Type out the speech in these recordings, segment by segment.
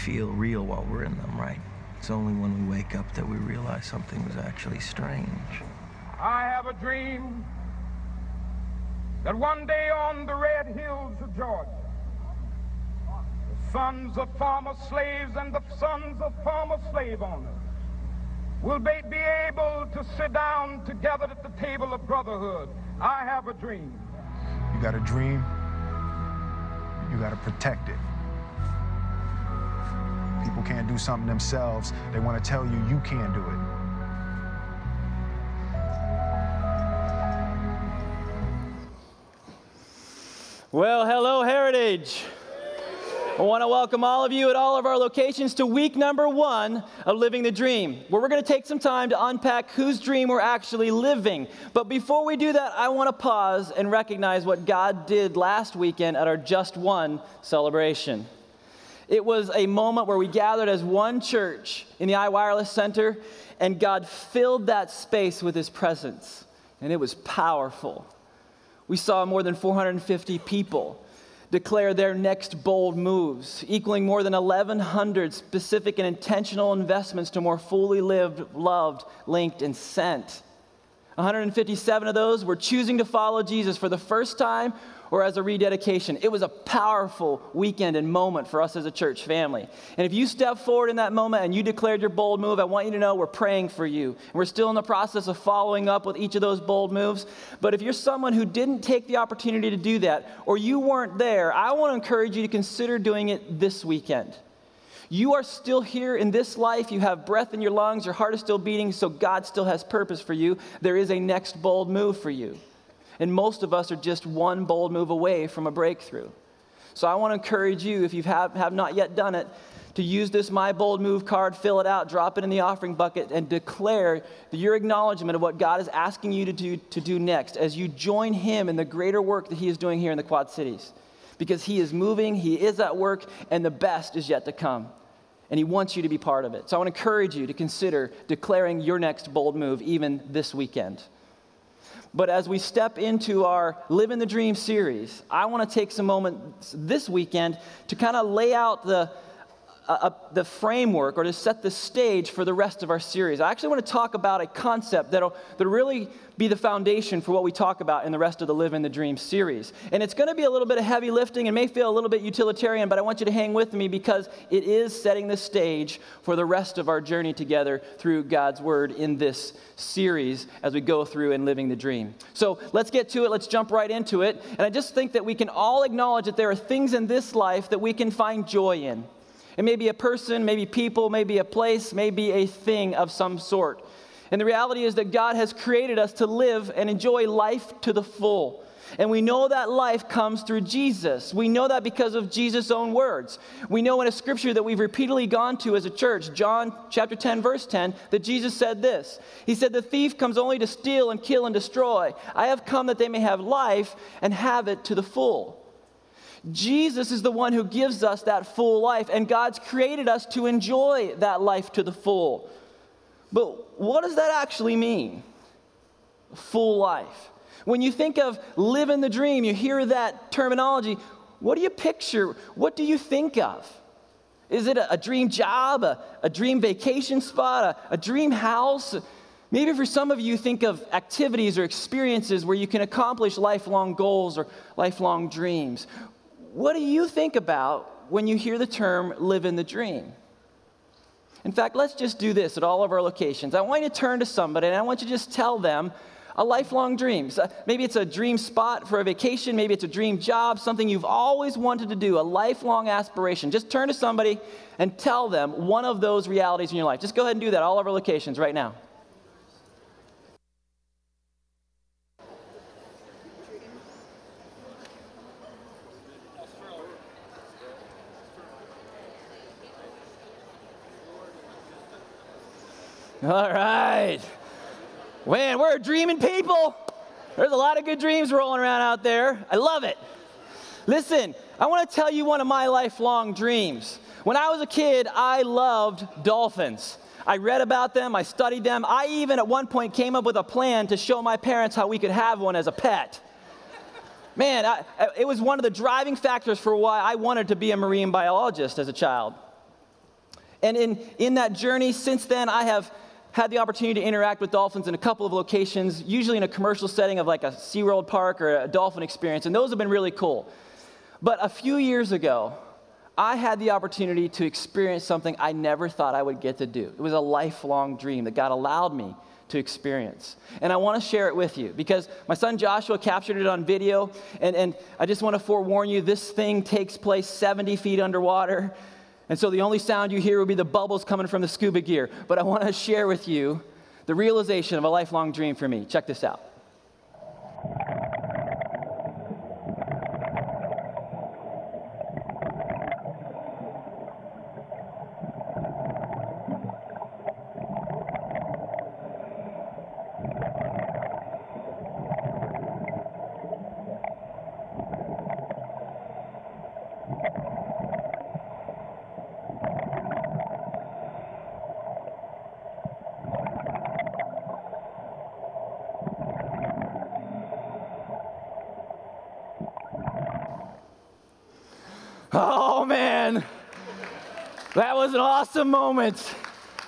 dreams, they feel real while we're in them, right? It's only when we wake up that we realize something was actually strange. I have a dream that one day on the red hills of Georgia, the sons of former slaves and the sons of former slave owners will be, be able to sit down together at the table of brotherhood. I have a dream. You got a dream, you got to protect it. People can't do something themselves. They want to tell you you can't do it. Well, hello, Heritage. I want to welcome all of you at all of our locations to week number one of Living the Dream, where we're going to take some time to unpack whose dream we're actually living. But before we do that, I want to pause and recognize what God did last weekend at our Just One celebration. It was a moment where we gathered as one church in the iWireless Center, and God filled that space with His presence, and it was powerful. We saw more than 450 people declare their next bold moves, equaling more than 1,100 specific and intentional investments to more fully lived, loved, linked, and sent. 157 of those were choosing to follow Jesus for the first time or as a rededication. It was a powerful weekend and moment for us as a church family. And if you step forward in that moment and you declared your bold move, I want you to know we're praying for you. And we're still in the process of following up with each of those bold moves. But if you're someone who didn't take the opportunity to do that, or you weren't there, I want to encourage you to consider doing it this weekend. You are still here in this life. You have breath in your lungs. Your heart is still beating, so God still has purpose for you. There is a next bold move for you. And most of us are just one bold move away from a breakthrough. So I want to encourage you, if you have, have not yet done it, to use this My Bold Move card, fill it out, drop it in the offering bucket, and declare your acknowledgement of what God is asking you to do, to do next as you join Him in the greater work that He is doing here in the Quad Cities. Because He is moving, He is at work, and the best is yet to come. And He wants you to be part of it. So I want to encourage you to consider declaring your next bold move even this weekend. But as we step into our Live in the Dream series, I want to take some moments this weekend to kind of lay out the, uh, the framework or to set the stage for the rest of our series. I actually want to talk about a concept that'll, that'll really be the foundation for what we talk about in the rest of the Live in the Dream series. And it's going to be a little bit of heavy lifting and may feel a little bit utilitarian, but I want you to hang with me because it is setting the stage for the rest of our journey together through God's Word in this series as we go through and living the dream. So let's get to it. Let's jump right into it. And I just think that we can all acknowledge that there are things in this life that we can find joy in. It may be a person, maybe people, maybe a place, maybe a thing of some sort. And the reality is that God has created us to live and enjoy life to the full. And we know that life comes through Jesus. We know that because of Jesus' own words. We know in a scripture that we've repeatedly gone to as a church, John chapter 10, verse 10, that Jesus said this. He said, The thief comes only to steal and kill and destroy. I have come that they may have life and have it to the full. Jesus is the one who gives us that full life, and God's created us to enjoy that life to the full. But what does that actually mean? Full life. When you think of living the dream, you hear that terminology. What do you picture? What do you think of? Is it a, a dream job, a, a, dream vacation spot, a, a dream house? Maybe for some of you, think of activities or experiences where you can accomplish lifelong goals or lifelong dreams. What do you think about when you hear the term live in the dream? In fact, let's just do this at all of our locations. I want you to turn to somebody and I want you to just tell them a lifelong dream. So maybe it's a dream spot for a vacation, maybe it's a dream job, something you've always wanted to do, a lifelong aspiration. Just turn to somebody and tell them one of those realities in your life. Just go ahead and do that all of our locations right now. All right. Man, we're a dreaming people. There's a lot of good dreams rolling around out there. I love it. Listen, I want to tell you one of my lifelong dreams. When I was a kid, I loved dolphins. I read about them, I studied them. I even at one point came up with a plan to show my parents how we could have one as a pet. man, I, it was one of the driving factors for why I wanted to be a marine biologist as a child. And in, in that journey since then, I have had the opportunity to interact with dolphins in a couple of locations, usually in a commercial setting of like a SeaWorld park or a dolphin experience, and those have been really cool. But a few years ago, I had the opportunity to experience something I never thought I would get to do. It was a lifelong dream that God allowed me to experience. And I want to share it with you because my son Joshua captured it on video. And, and I just want to forewarn you this thing takes place 70 feet underwater. And so the only sound you hear will be the bubbles coming from the scuba gear. But I want to share with you the realization of a lifelong dream for me. Check this out. Oh man, that was an awesome moment.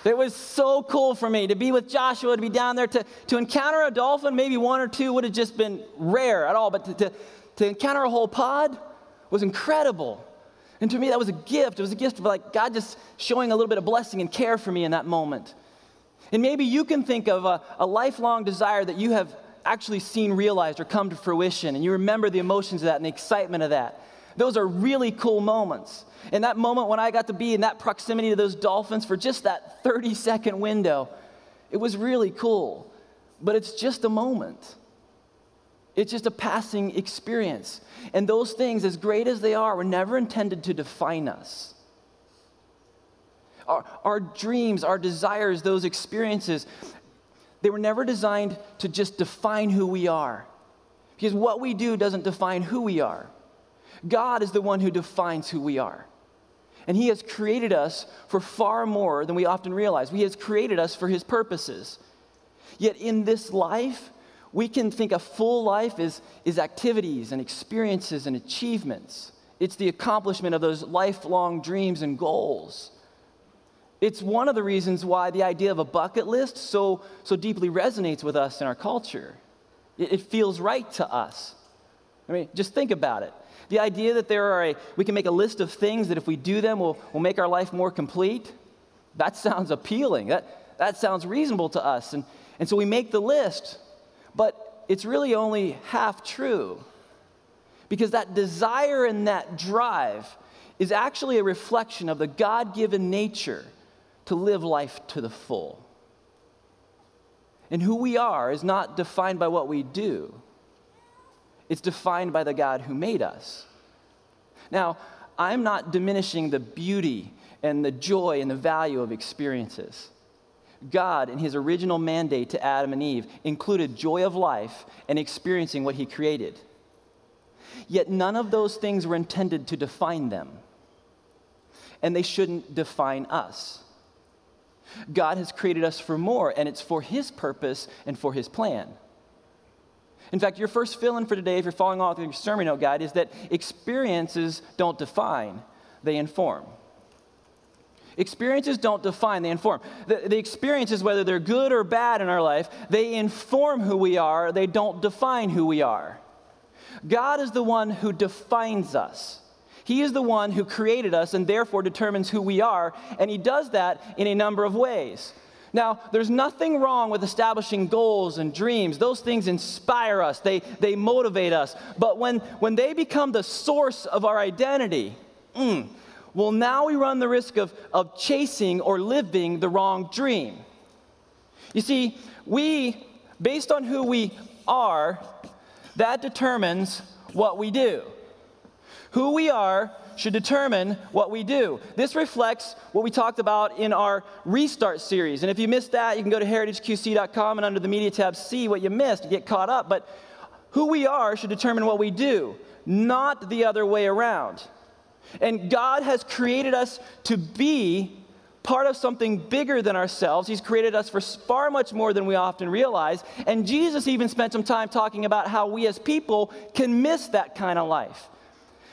It was so cool for me to be with Joshua, to be down there, to, to encounter a dolphin, maybe one or two would have just been rare at all, but to, to, to encounter a whole pod was incredible. And to me, that was a gift. It was a gift of like God just showing a little bit of blessing and care for me in that moment. And maybe you can think of a, a lifelong desire that you have actually seen realized or come to fruition, and you remember the emotions of that and the excitement of that. Those are really cool moments. And that moment when I got to be in that proximity to those dolphins for just that 30 second window, it was really cool. But it's just a moment. It's just a passing experience. And those things, as great as they are, were never intended to define us. Our, our dreams, our desires, those experiences, they were never designed to just define who we are. Because what we do doesn't define who we are. God is the one who defines who we are. And He has created us for far more than we often realize. He has created us for His purposes. Yet in this life, we can think a full life is, is activities and experiences and achievements. It's the accomplishment of those lifelong dreams and goals. It's one of the reasons why the idea of a bucket list so, so deeply resonates with us in our culture. It, it feels right to us. I mean, just think about it. The idea that there are a, we can make a list of things that if we do them will will make our life more complete, that sounds appealing. That, that sounds reasonable to us. And, and so we make the list, but it's really only half true. Because that desire and that drive is actually a reflection of the God given nature to live life to the full. And who we are is not defined by what we do, it's defined by the God who made us. Now, I'm not diminishing the beauty and the joy and the value of experiences. God, in his original mandate to Adam and Eve, included joy of life and experiencing what he created. Yet none of those things were intended to define them, and they shouldn't define us. God has created us for more, and it's for his purpose and for his plan. In fact, your first fill in for today, if you're following along with your sermon note guide, is that experiences don't define, they inform. Experiences don't define, they inform. The, the, experiences, whether they're good or bad in our life, they inform who we are, they don't define who we are. God is the one who defines us. He is the one who created us and therefore determines who we are, and He does that in a number of ways. Now, there's nothing wrong with establishing goals and dreams. Those things inspire us, they, they motivate us. But when, when they become the source of our identity, mm, well, now we run the risk of, of chasing or living the wrong dream. You see, we, based on who we are, that determines what we do. Who we are should determine what we do. This reflects what we talked about in our restart series. And if you missed that, you can go to heritageqc.com and under the media tab see what you missed, get caught up. But who we are should determine what we do, not the other way around. And God has created us to be part of something bigger than ourselves. He's created us for far much more than we often realize. And Jesus even spent some time talking about how we as people can miss that kind of life.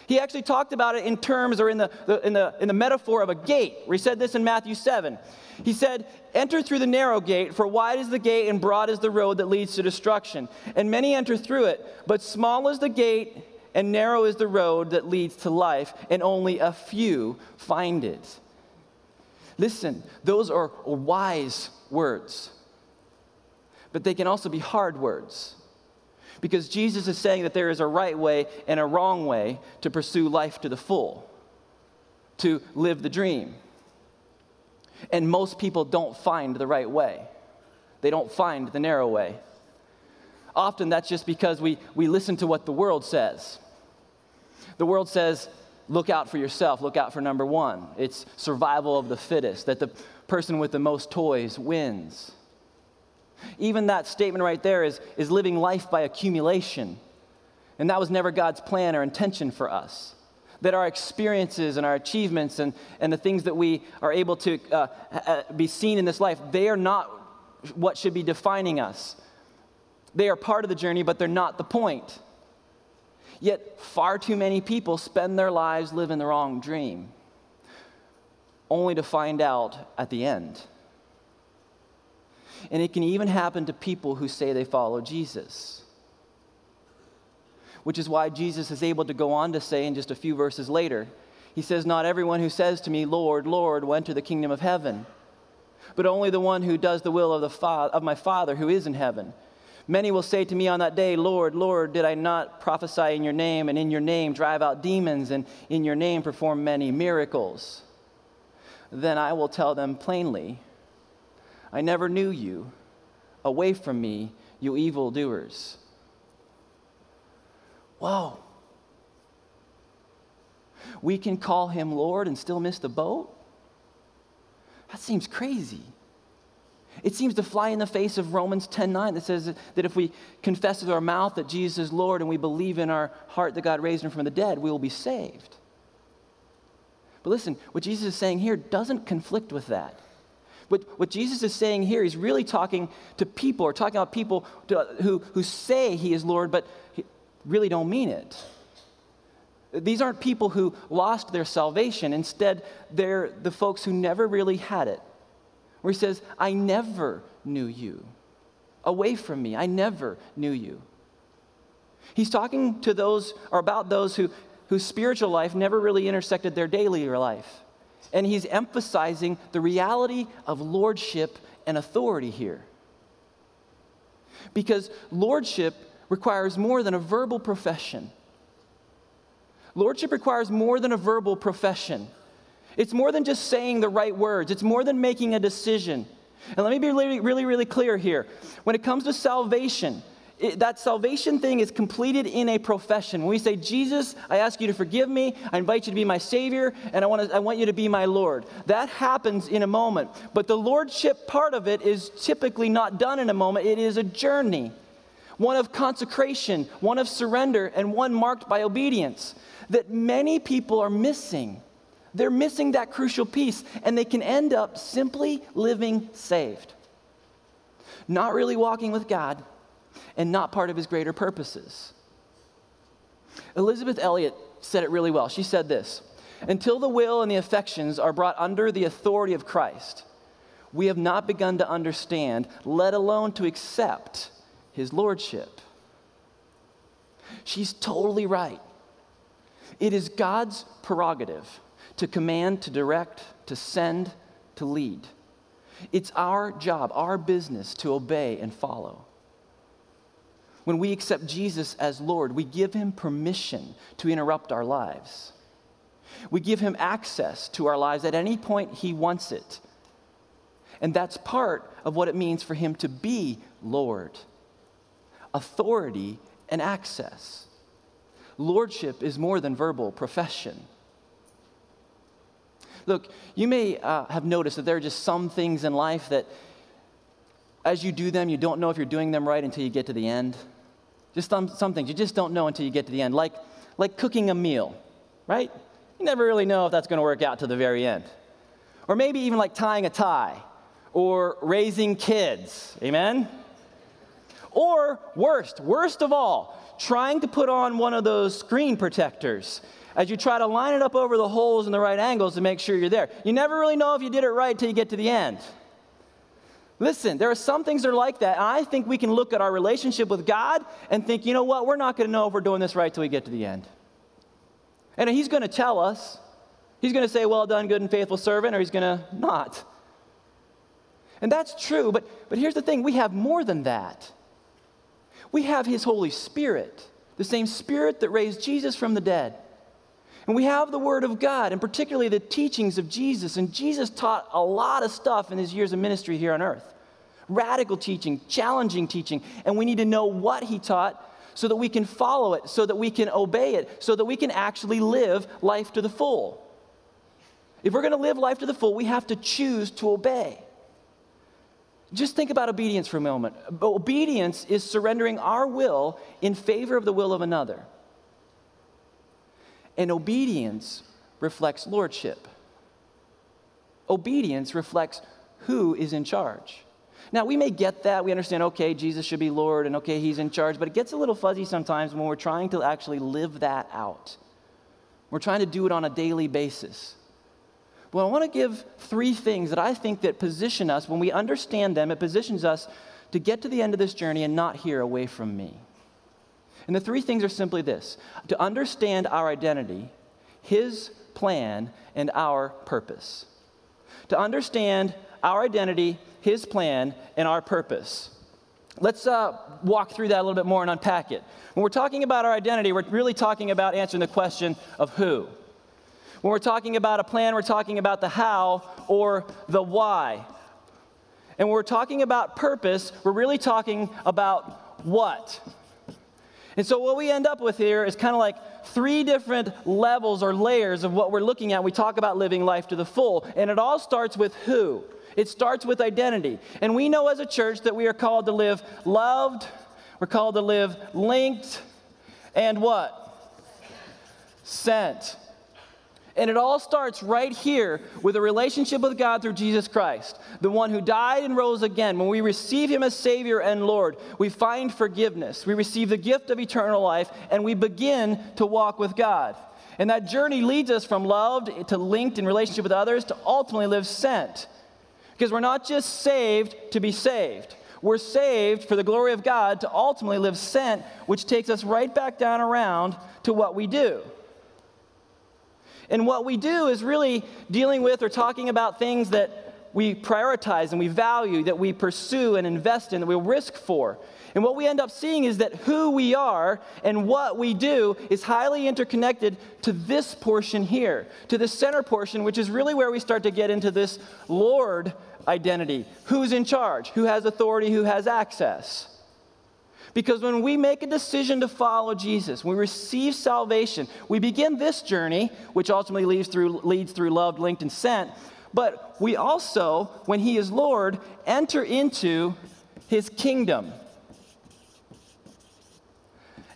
He actually talked about it in terms or in the, the, in, the, in the metaphor of a gate, where he said this in Matthew 7. He said, Enter through the narrow gate, for wide is the gate and broad is the road that leads to destruction. And many enter through it, but small is the gate and narrow is the road that leads to life, and only a few find it. Listen, those are wise words, but they can also be hard words. Because Jesus is saying that there is a right way and a wrong way to pursue life to the full, to live the dream. And most people don't find the right way, they don't find the narrow way. Often that's just because we, we listen to what the world says. The world says, look out for yourself, look out for number one. It's survival of the fittest, that the person with the most toys wins. Even that statement right there is, is living life by accumulation. And that was never God's plan or intention for us. That our experiences and our achievements and, and the things that we are able to uh, uh, be seen in this life, they are not what should be defining us. They are part of the journey, but they're not the point. Yet, far too many people spend their lives living the wrong dream, only to find out at the end and it can even happen to people who say they follow Jesus. Which is why Jesus is able to go on to say in just a few verses later, He says, Not everyone who says to me, Lord, Lord, will enter the kingdom of heaven, but only the one who does the will of, the fa- of my Father who is in heaven. Many will say to me on that day, Lord, Lord, did I not prophesy in your name, and in your name drive out demons, and in your name perform many miracles? Then I will tell them plainly, I never knew you. Away from me, you evildoers. Whoa. We can call him Lord and still miss the boat? That seems crazy. It seems to fly in the face of Romans 10:9 that says that if we confess with our mouth that Jesus is Lord and we believe in our heart that God raised him from the dead, we will be saved. But listen, what Jesus is saying here doesn't conflict with that. What, what Jesus is saying here, he's really talking to people, or talking about people to, who, who say he is Lord, but really don't mean it. These aren't people who lost their salvation. Instead, they're the folks who never really had it. Where he says, I never knew you. Away from me, I never knew you. He's talking to those, or about those who, whose spiritual life never really intersected their daily life. And he's emphasizing the reality of lordship and authority here. Because lordship requires more than a verbal profession. Lordship requires more than a verbal profession. It's more than just saying the right words, it's more than making a decision. And let me be really, really, really clear here. When it comes to salvation, it, that salvation thing is completed in a profession. When we say, Jesus, I ask you to forgive me, I invite you to be my Savior, and I want, to, I want you to be my Lord. That happens in a moment. But the Lordship part of it is typically not done in a moment, it is a journey one of consecration, one of surrender, and one marked by obedience that many people are missing. They're missing that crucial piece, and they can end up simply living saved. Not really walking with God, and not part of his greater purposes. Elisabeth Elliot said it really well. She said this Until the will and the affections are brought under the authority of Christ, we have not begun to understand, let alone to accept, his lordship. She's totally right. It is God's prerogative to command, to direct, to send, to lead. It's our job, our business to obey and follow. When we accept Jesus as Lord, we give him permission to interrupt our lives. We give him access to our lives at any point he wants it. And that's part of what it means for him to be Lord authority and access. Lordship is more than verbal profession. Look, you may uh, have noticed that there are just some things in life that, as you do them, you don't know if you're doing them right until you get to the end. Just some, some things you just don't know until you get to the end, like, like cooking a meal, right? You never really know if that's going to work out to the very end. Or maybe even like tying a tie or raising kids. Amen? Or worst, worst of all, trying to put on one of those screen protectors as you try to line it up over the holes in the right angles to make sure you're there. You never really know if you did it right till you get to the end. Listen, there are some things that are like that. I think we can look at our relationship with God and think, you know what, we're not going to know if we're doing this right till we get to the end. And He's going to tell us. He's going to say, well done, good and faithful servant, or He's going to not. And that's true, but, but here's the thing we have more than that. We have His Holy Spirit, the same Spirit that raised Jesus from the dead. And we have the Word of God, and particularly the teachings of Jesus. And Jesus taught a lot of stuff in his years of ministry here on earth radical teaching, challenging teaching. And we need to know what he taught so that we can follow it, so that we can obey it, so that we can actually live life to the full. If we're going to live life to the full, we have to choose to obey. Just think about obedience for a moment. Obedience is surrendering our will in favor of the will of another. And obedience reflects lordship. Obedience reflects who is in charge. Now, we may get that. We understand, okay, Jesus should be Lord and okay, he's in charge, but it gets a little fuzzy sometimes when we're trying to actually live that out. We're trying to do it on a daily basis. Well, I want to give three things that I think that position us, when we understand them, it positions us to get to the end of this journey and not hear away from me. And the three things are simply this to understand our identity, His plan, and our purpose. To understand our identity, His plan, and our purpose. Let's uh, walk through that a little bit more and unpack it. When we're talking about our identity, we're really talking about answering the question of who. When we're talking about a plan, we're talking about the how or the why. And when we're talking about purpose, we're really talking about what. And so, what we end up with here is kind of like three different levels or layers of what we're looking at. We talk about living life to the full. And it all starts with who. It starts with identity. And we know as a church that we are called to live loved, we're called to live linked, and what? Sent. And it all starts right here with a relationship with God through Jesus Christ, the one who died and rose again. When we receive him as Savior and Lord, we find forgiveness. We receive the gift of eternal life, and we begin to walk with God. And that journey leads us from loved to linked in relationship with others to ultimately live sent. Because we're not just saved to be saved. We're saved for the glory of God to ultimately live sent, which takes us right back down around to what we do. And what we do is really dealing with or talking about things that we prioritize and we value, that we pursue and invest in, that we risk for. And what we end up seeing is that who we are and what we do is highly interconnected to this portion here, to the center portion, which is really where we start to get into this Lord identity. Who's in charge? Who has authority? Who has access? Because when we make a decision to follow Jesus, we receive salvation, we begin this journey, which ultimately leads through, leads through loved, linked, and sent. But we also, when He is Lord, enter into His kingdom.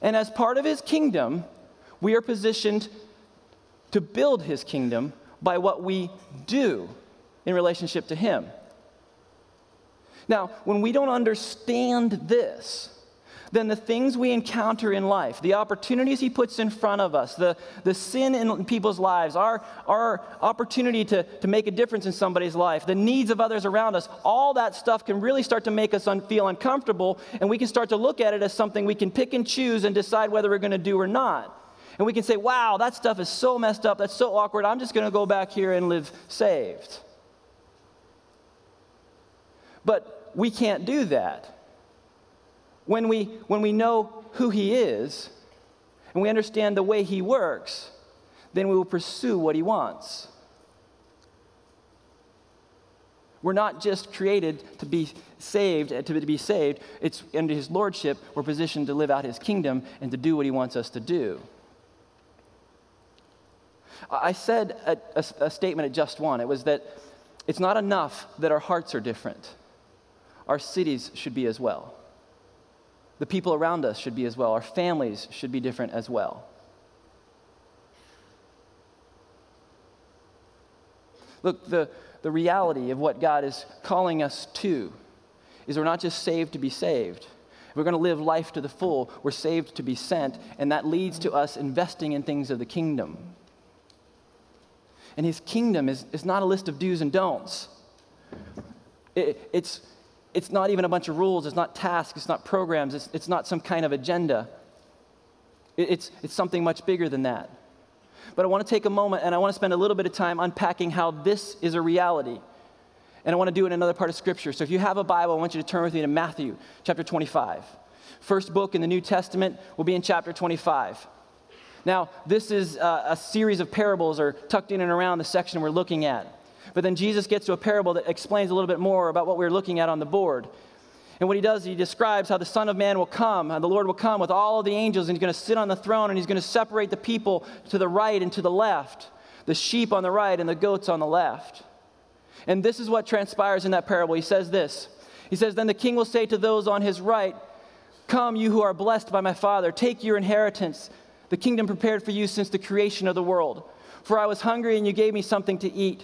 And as part of His kingdom, we are positioned to build His kingdom by what we do in relationship to Him. Now, when we don't understand this, then the things we encounter in life, the opportunities He puts in front of us, the, the sin in people's lives, our, our opportunity to, to make a difference in somebody's life, the needs of others around us, all that stuff can really start to make us un- feel uncomfortable, and we can start to look at it as something we can pick and choose and decide whether we're going to do or not. And we can say, wow, that stuff is so messed up, that's so awkward, I'm just going to go back here and live saved. But we can't do that. When we, when we know who He is and we understand the way He works, then we will pursue what He wants. We're not just created to be saved, to be saved. It's under His Lordship, we're positioned to live out His kingdom and to do what He wants us to do. I said a, a, a statement at Just One. It was that it's not enough that our hearts are different, our cities should be as well. The people around us should be as well. Our families should be different as well. Look, the, the reality of what God is calling us to is we're not just saved to be saved. We're going to live life to the full, we're saved to be sent, and that leads to us investing in things of the kingdom. And his kingdom is, is not a list of do's and don'ts. It, it's, it's not even a bunch of rules, it's not tasks, it's not programs, it's, it's not some kind of agenda. It, it's, it's something much bigger than that. But I want to take a moment and I want to spend a little bit of time unpacking how this is a reality. And I want to do it in another part of Scripture. So if you have a Bible, I want you to turn with me to Matthew chapter 25. First book in the New Testament will be in chapter 25. Now, this is a, a series of parables or tucked in and around the section we're looking at. But then Jesus gets to a parable that explains a little bit more about what we're looking at on the board. And what he does, he describes how the Son of Man will come, and the Lord will come with all of the angels, and he's going to sit on the throne, and he's going to separate the people to the right and to the left, the sheep on the right and the goats on the left. And this is what transpires in that parable. He says this He says, Then the king will say to those on his right, Come, you who are blessed by my Father, take your inheritance, the kingdom prepared for you since the creation of the world. For I was hungry, and you gave me something to eat,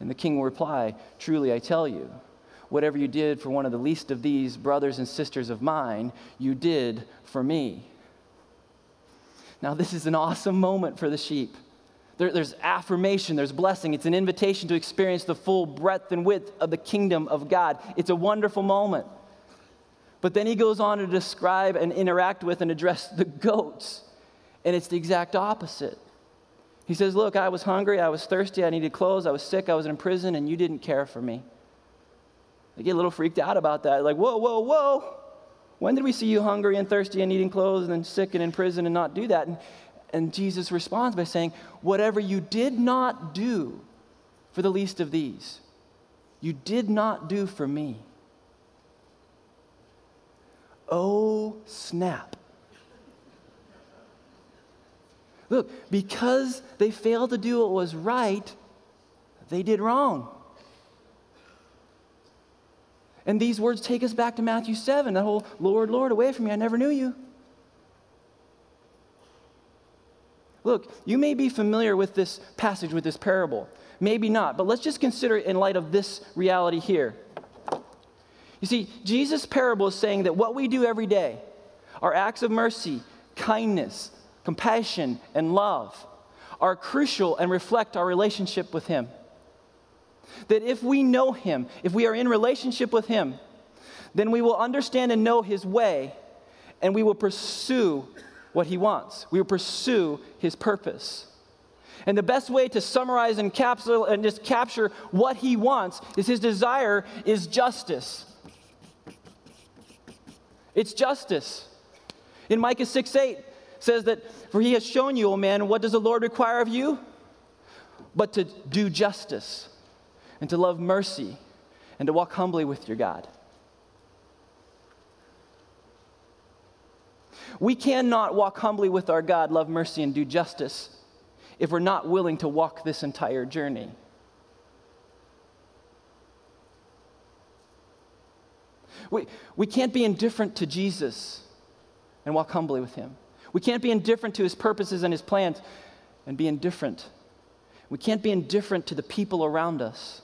And the king will reply, Truly I tell you, whatever you did for one of the least of these brothers and sisters of mine, you did for me. Now, this is an awesome moment for the sheep. There, there's affirmation, there's blessing. It's an invitation to experience the full breadth and width of the kingdom of God. It's a wonderful moment. But then he goes on to describe and interact with and address the goats. And it's the exact opposite. He says, Look, I was hungry, I was thirsty, I needed clothes, I was sick, I was in prison, and you didn't care for me. They get a little freaked out about that. Like, whoa, whoa, whoa. When did we see you hungry and thirsty and needing clothes and sick and in prison and not do that? And, and Jesus responds by saying, Whatever you did not do for the least of these, you did not do for me. Oh, snap. Look, because they failed to do what was right, they did wrong. And these words take us back to Matthew 7, that whole Lord, Lord, away from me, I never knew you. Look, you may be familiar with this passage, with this parable. Maybe not, but let's just consider it in light of this reality here. You see, Jesus' parable is saying that what we do every day, our acts of mercy, kindness, compassion, and love, are crucial and reflect our relationship with Him. That if we know Him, if we are in relationship with Him, then we will understand and know His way, and we will pursue what He wants. We will pursue His purpose. And the best way to summarize and capsule and just capture what He wants is His desire is justice. It's justice. In Micah 6 8 says that, For he has shown you, O man, what does the Lord require of you? But to do justice and to love mercy and to walk humbly with your God. We cannot walk humbly with our God, love mercy, and do justice if we're not willing to walk this entire journey. We, we can't be indifferent to Jesus and walk humbly with him. We can't be indifferent to his purposes and his plans and be indifferent. We can't be indifferent to the people around us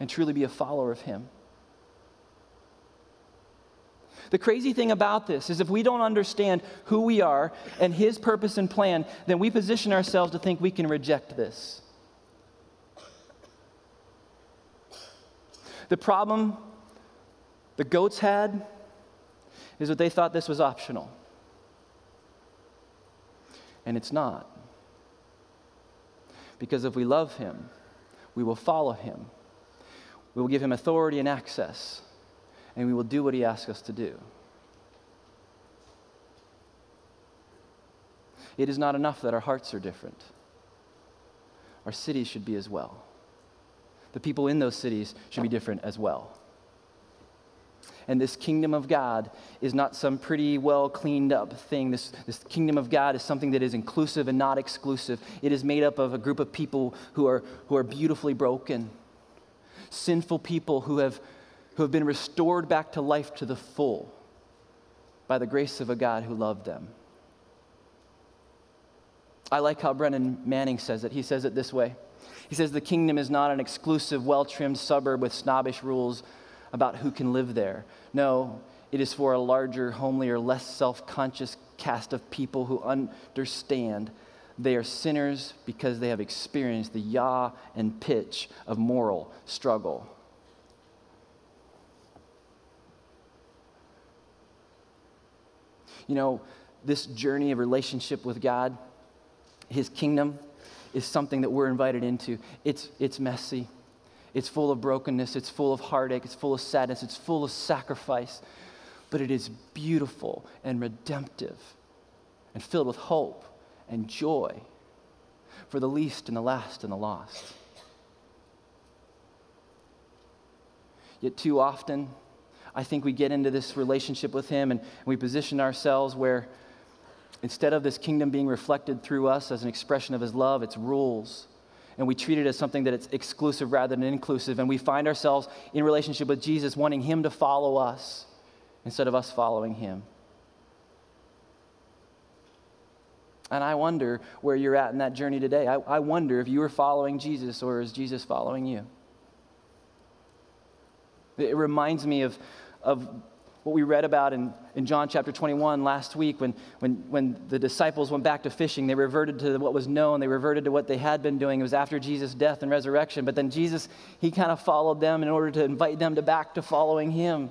and truly be a follower of Him. The crazy thing about this is if we don't understand who we are and His purpose and plan, then we position ourselves to think we can reject this. The problem the goats had is that they thought this was optional. And it's not. Because if we love Him, we will follow Him we will give him authority and access, and we will do what he asks us to do. It is not enough that our hearts are different. Our cities should be as well. the people in those cities should be different as well. And this kingdom of God is not some pretty well cleaned up thing. This, this kingdom of God is something that is inclusive and not exclusive. It is made up of a group of people who are, who are beautifully broken, sinful people who have, who have been restored back to life to the full by the grace of a God who loved them. I like how Brennan Manning says it. He says it this way He says, The kingdom is not an exclusive, well trimmed suburb with snobbish rules about who can live there. No, it is for a larger, homelier, less self conscious cast of people who understand they are sinners because they have experienced the yaw and pitch of moral struggle. You know, this journey of relationship with God, His kingdom, is something that we're invited into. It's, it's messy, it's full of brokenness, it's full of heartache, it's full of sadness, it's full of sacrifice, but it is beautiful and redemptive and filled with hope and joy for the least and the last and the lost. Yet, too often, I think we get into this relationship with Him and we position ourselves where instead of this kingdom being reflected through us as an expression of His love, it's rules. And we treat it as something that it's exclusive rather than inclusive. And we find ourselves in relationship with Jesus wanting Him to follow us instead of us following Him. And I wonder where you're at in that journey today. I, I wonder if you are following Jesus or is Jesus following you? It reminds me of of what we read about in, in John chapter 21 last week when, when, when the disciples went back to fishing. They reverted to what was known, they reverted to what they had been doing. It was after Jesus' death and resurrection. But then Jesus, he kind of followed them in order to invite them to back to following him.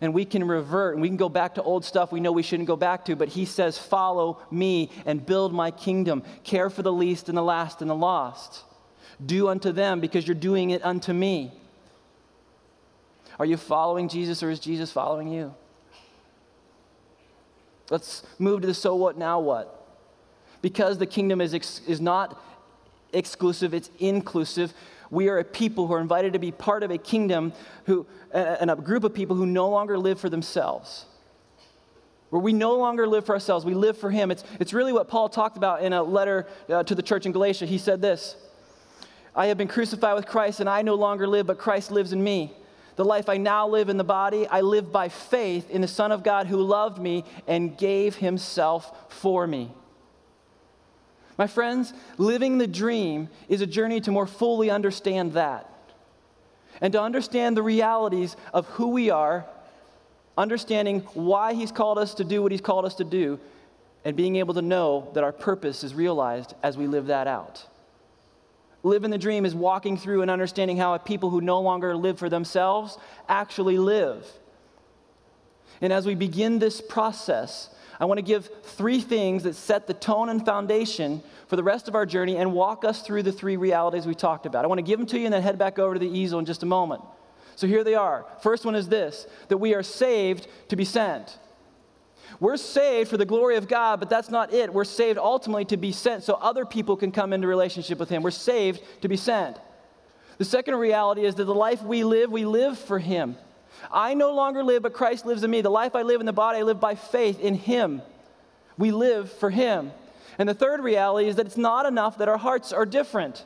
And we can revert and we can go back to old stuff we know we shouldn't go back to, but he says, Follow me and build my kingdom. Care for the least and the last and the lost. Do unto them because you're doing it unto me. Are you following Jesus or is Jesus following you? Let's move to the so what, now what. Because the kingdom is, ex- is not exclusive, it's inclusive. We are a people who are invited to be part of a kingdom who, and a group of people who no longer live for themselves. Where we no longer live for ourselves, we live for Him. It's, it's really what Paul talked about in a letter uh, to the church in Galatia. He said this I have been crucified with Christ, and I no longer live, but Christ lives in me. The life I now live in the body, I live by faith in the Son of God who loved me and gave himself for me. My friends, living the dream is a journey to more fully understand that. And to understand the realities of who we are, understanding why He's called us to do what He's called us to do, and being able to know that our purpose is realized as we live that out. Living the dream is walking through and understanding how people who no longer live for themselves actually live. And as we begin this process, I want to give three things that set the tone and foundation for the rest of our journey and walk us through the three realities we talked about. I want to give them to you and then head back over to the easel in just a moment. So here they are. First one is this that we are saved to be sent. We're saved for the glory of God, but that's not it. We're saved ultimately to be sent so other people can come into relationship with Him. We're saved to be sent. The second reality is that the life we live, we live for Him. I no longer live, but Christ lives in me. The life I live in the body, I live by faith in Him. We live for Him. And the third reality is that it's not enough that our hearts are different.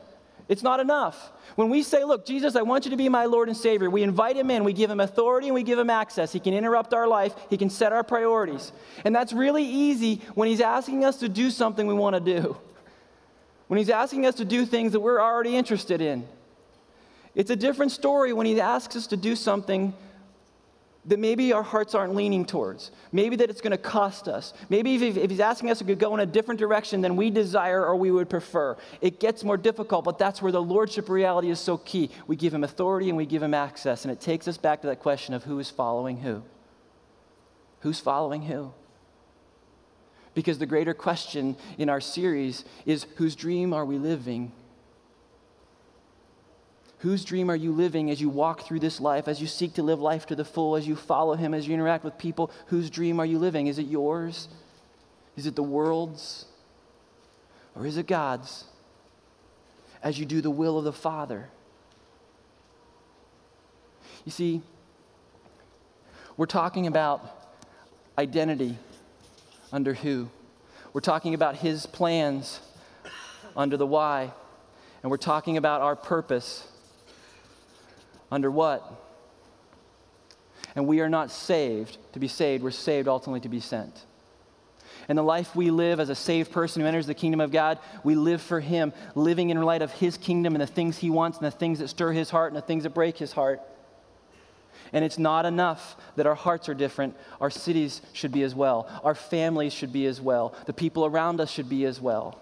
It's not enough. When we say, Look, Jesus, I want you to be my Lord and Savior, we invite him in, we give him authority, and we give him access. He can interrupt our life, he can set our priorities. And that's really easy when he's asking us to do something we want to do, when he's asking us to do things that we're already interested in. It's a different story when he asks us to do something that maybe our hearts aren't leaning towards. Maybe that it's going to cost us. Maybe if, if, he's asking us to go in a different direction than we desire or we would prefer. It gets more difficult, but that's where the lordship reality is so key. We give him authority and we give him access, and it takes us back to that question of who is following who. Who's following who? Because the greater question in our series is whose dream are we living Whose dream are you living as you walk through this life, as you seek to live life to the full, as you follow Him, as you interact with people? Whose dream are you living? Is it yours? Is it the world's? Or is it God's? As you do the will of the Father. You see, we're talking about identity under who? We're talking about his plans under the why. And we're talking about our purpose under what? And we are not saved to be saved, we're saved ultimately to be sent. And the life we live as a saved person who enters the kingdom of God, we live for Him, living in light of His kingdom and the things He wants and the things that stir His heart and the things that break His heart. And it's not enough that our hearts are different. Our cities should be as well. Our families should be as well. The people around us should be as well.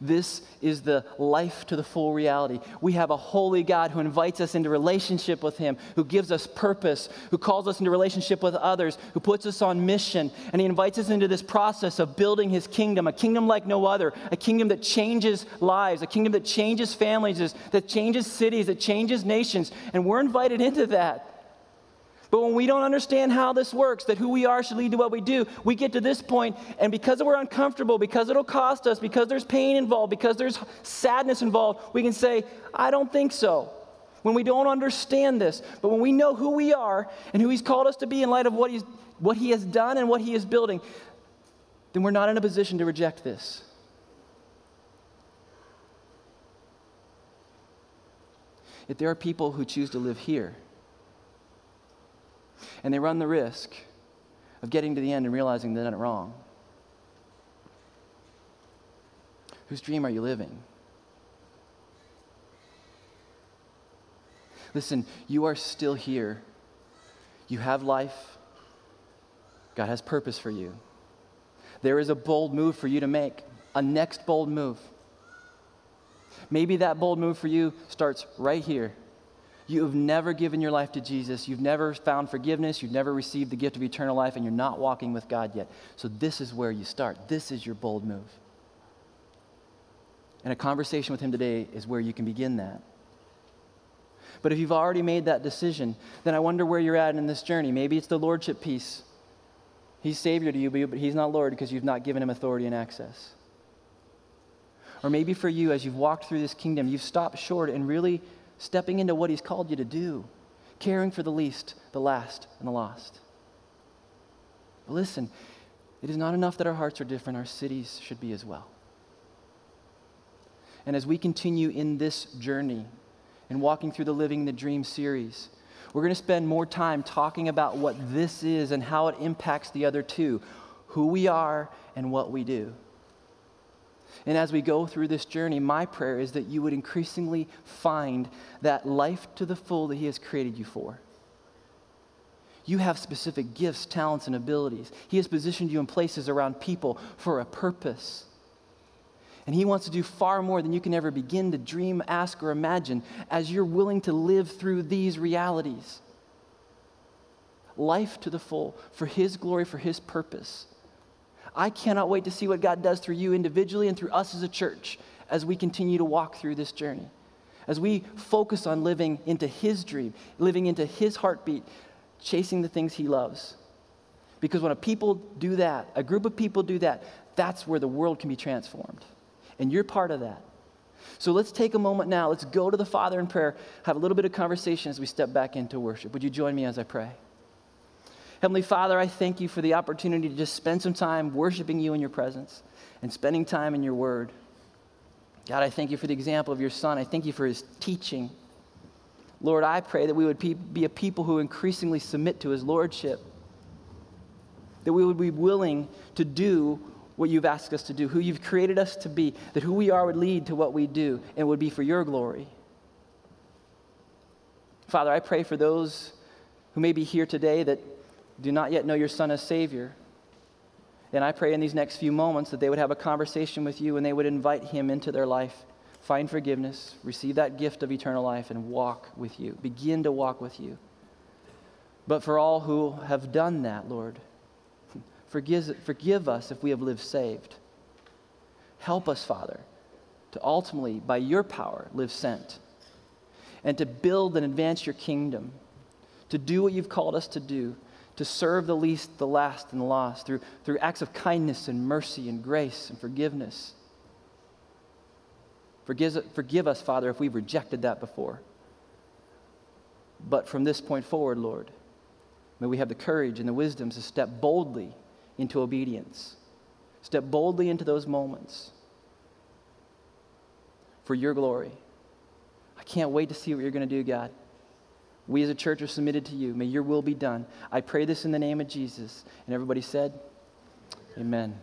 This is the life to the full reality. We have a holy God who invites us into relationship with Him, who gives us purpose, who calls us into relationship with others, who puts us on mission. And He invites us into this process of building His kingdom, a kingdom like no other, a kingdom that changes lives, a kingdom that changes families, that changes cities, that changes nations. And we're invited into that. But when we don't understand how this works, that who we are should lead to what we do, we get to this point, and because we're uncomfortable, because it'll cost us, because there's pain involved, because there's sadness involved, we can say, I don't think so. When we don't understand this, but when we know who we are and who He's called us to be in light of what, he's, what He has done and what He is building, then we're not in a position to reject this. If there are people who choose to live here, and they run the risk of getting to the end and realizing they've done it wrong. Whose dream are you living? Listen, you are still here. You have life. God has purpose for you. There is a bold move for you to make, a next bold move. Maybe that bold move for you starts right here you have never given your life to Jesus, you've never found forgiveness, you've never received the gift of eternal life, and you're not walking with God yet. So, this is where you start. This is your bold move. And a conversation with Him today is where you can begin that. But if you've already made that decision, then I wonder where you're at in this journey. Maybe it's the Lordship piece. He's Savior to you, but He's not Lord because you've not given Him authority and access. Or maybe for you, as you've walked through this kingdom, you've stopped short and really stepping into what He's called you to do, caring for the least, the last, and the lost. But listen, it is not enough that our hearts are different, our cities should be as well. And as we continue in this journey and walking through the Living the Dream series, we're going to spend more time talking about what this is and how it impacts the other two who we are and what we do. And as we go through this journey, my prayer is that you would increasingly find that life to the full that He has created you for. You have specific gifts, talents, and abilities. He has positioned you in places around people for a purpose. And He wants to do far more than you can ever begin to dream, ask, or imagine as you're willing to live through these realities. Life to the full for His glory, for His purpose. I cannot wait to see what God does through you individually and through us as a church as we continue to walk through this journey. As we focus on living into His dream, living into His heartbeat, chasing the things He loves. Because when a people do that, a group of people do that, that's where the world can be transformed. And you're part of that. So let's take a moment now. Let's go to the Father in prayer, have a little bit of conversation as we step back into worship. Would you join me as I pray? Heavenly Father, I thank you for the opportunity to just spend some time worshiping you in your presence and spending time in your word. God, I thank you for the example of your son. I thank you for his teaching. Lord, I pray that we would be a people who increasingly submit to his lordship, that we would be willing to do what you've asked us to do, who you've created us to be, that who we are would lead to what we do and would be for your glory. Father, I pray for those who may be here today that do not yet know your Son as Savior. And I pray in these next few moments that they would have a conversation with you and they would invite Him into their life, find forgiveness, receive that gift of eternal life, and walk with you. Begin to walk with you. But for all who have done that, Lord, forgive, forgive us if we have lived saved. Help us, Father, to ultimately, by your power, live sent and to build and advance your kingdom, to do what you've called us to do to serve the least, the last, and the lost through, through acts of kindness and mercy and grace and forgiveness. Forgive, forgive us, Father, if we've rejected that before. But from this point forward, Lord, may we have the courage and the wisdom to step boldly into obedience, step boldly into those moments for your glory. I can't wait to see what you're going to do, God. We as a church are submitted to you. May your will be done. I pray this in the name of Jesus. And everybody said, Amen.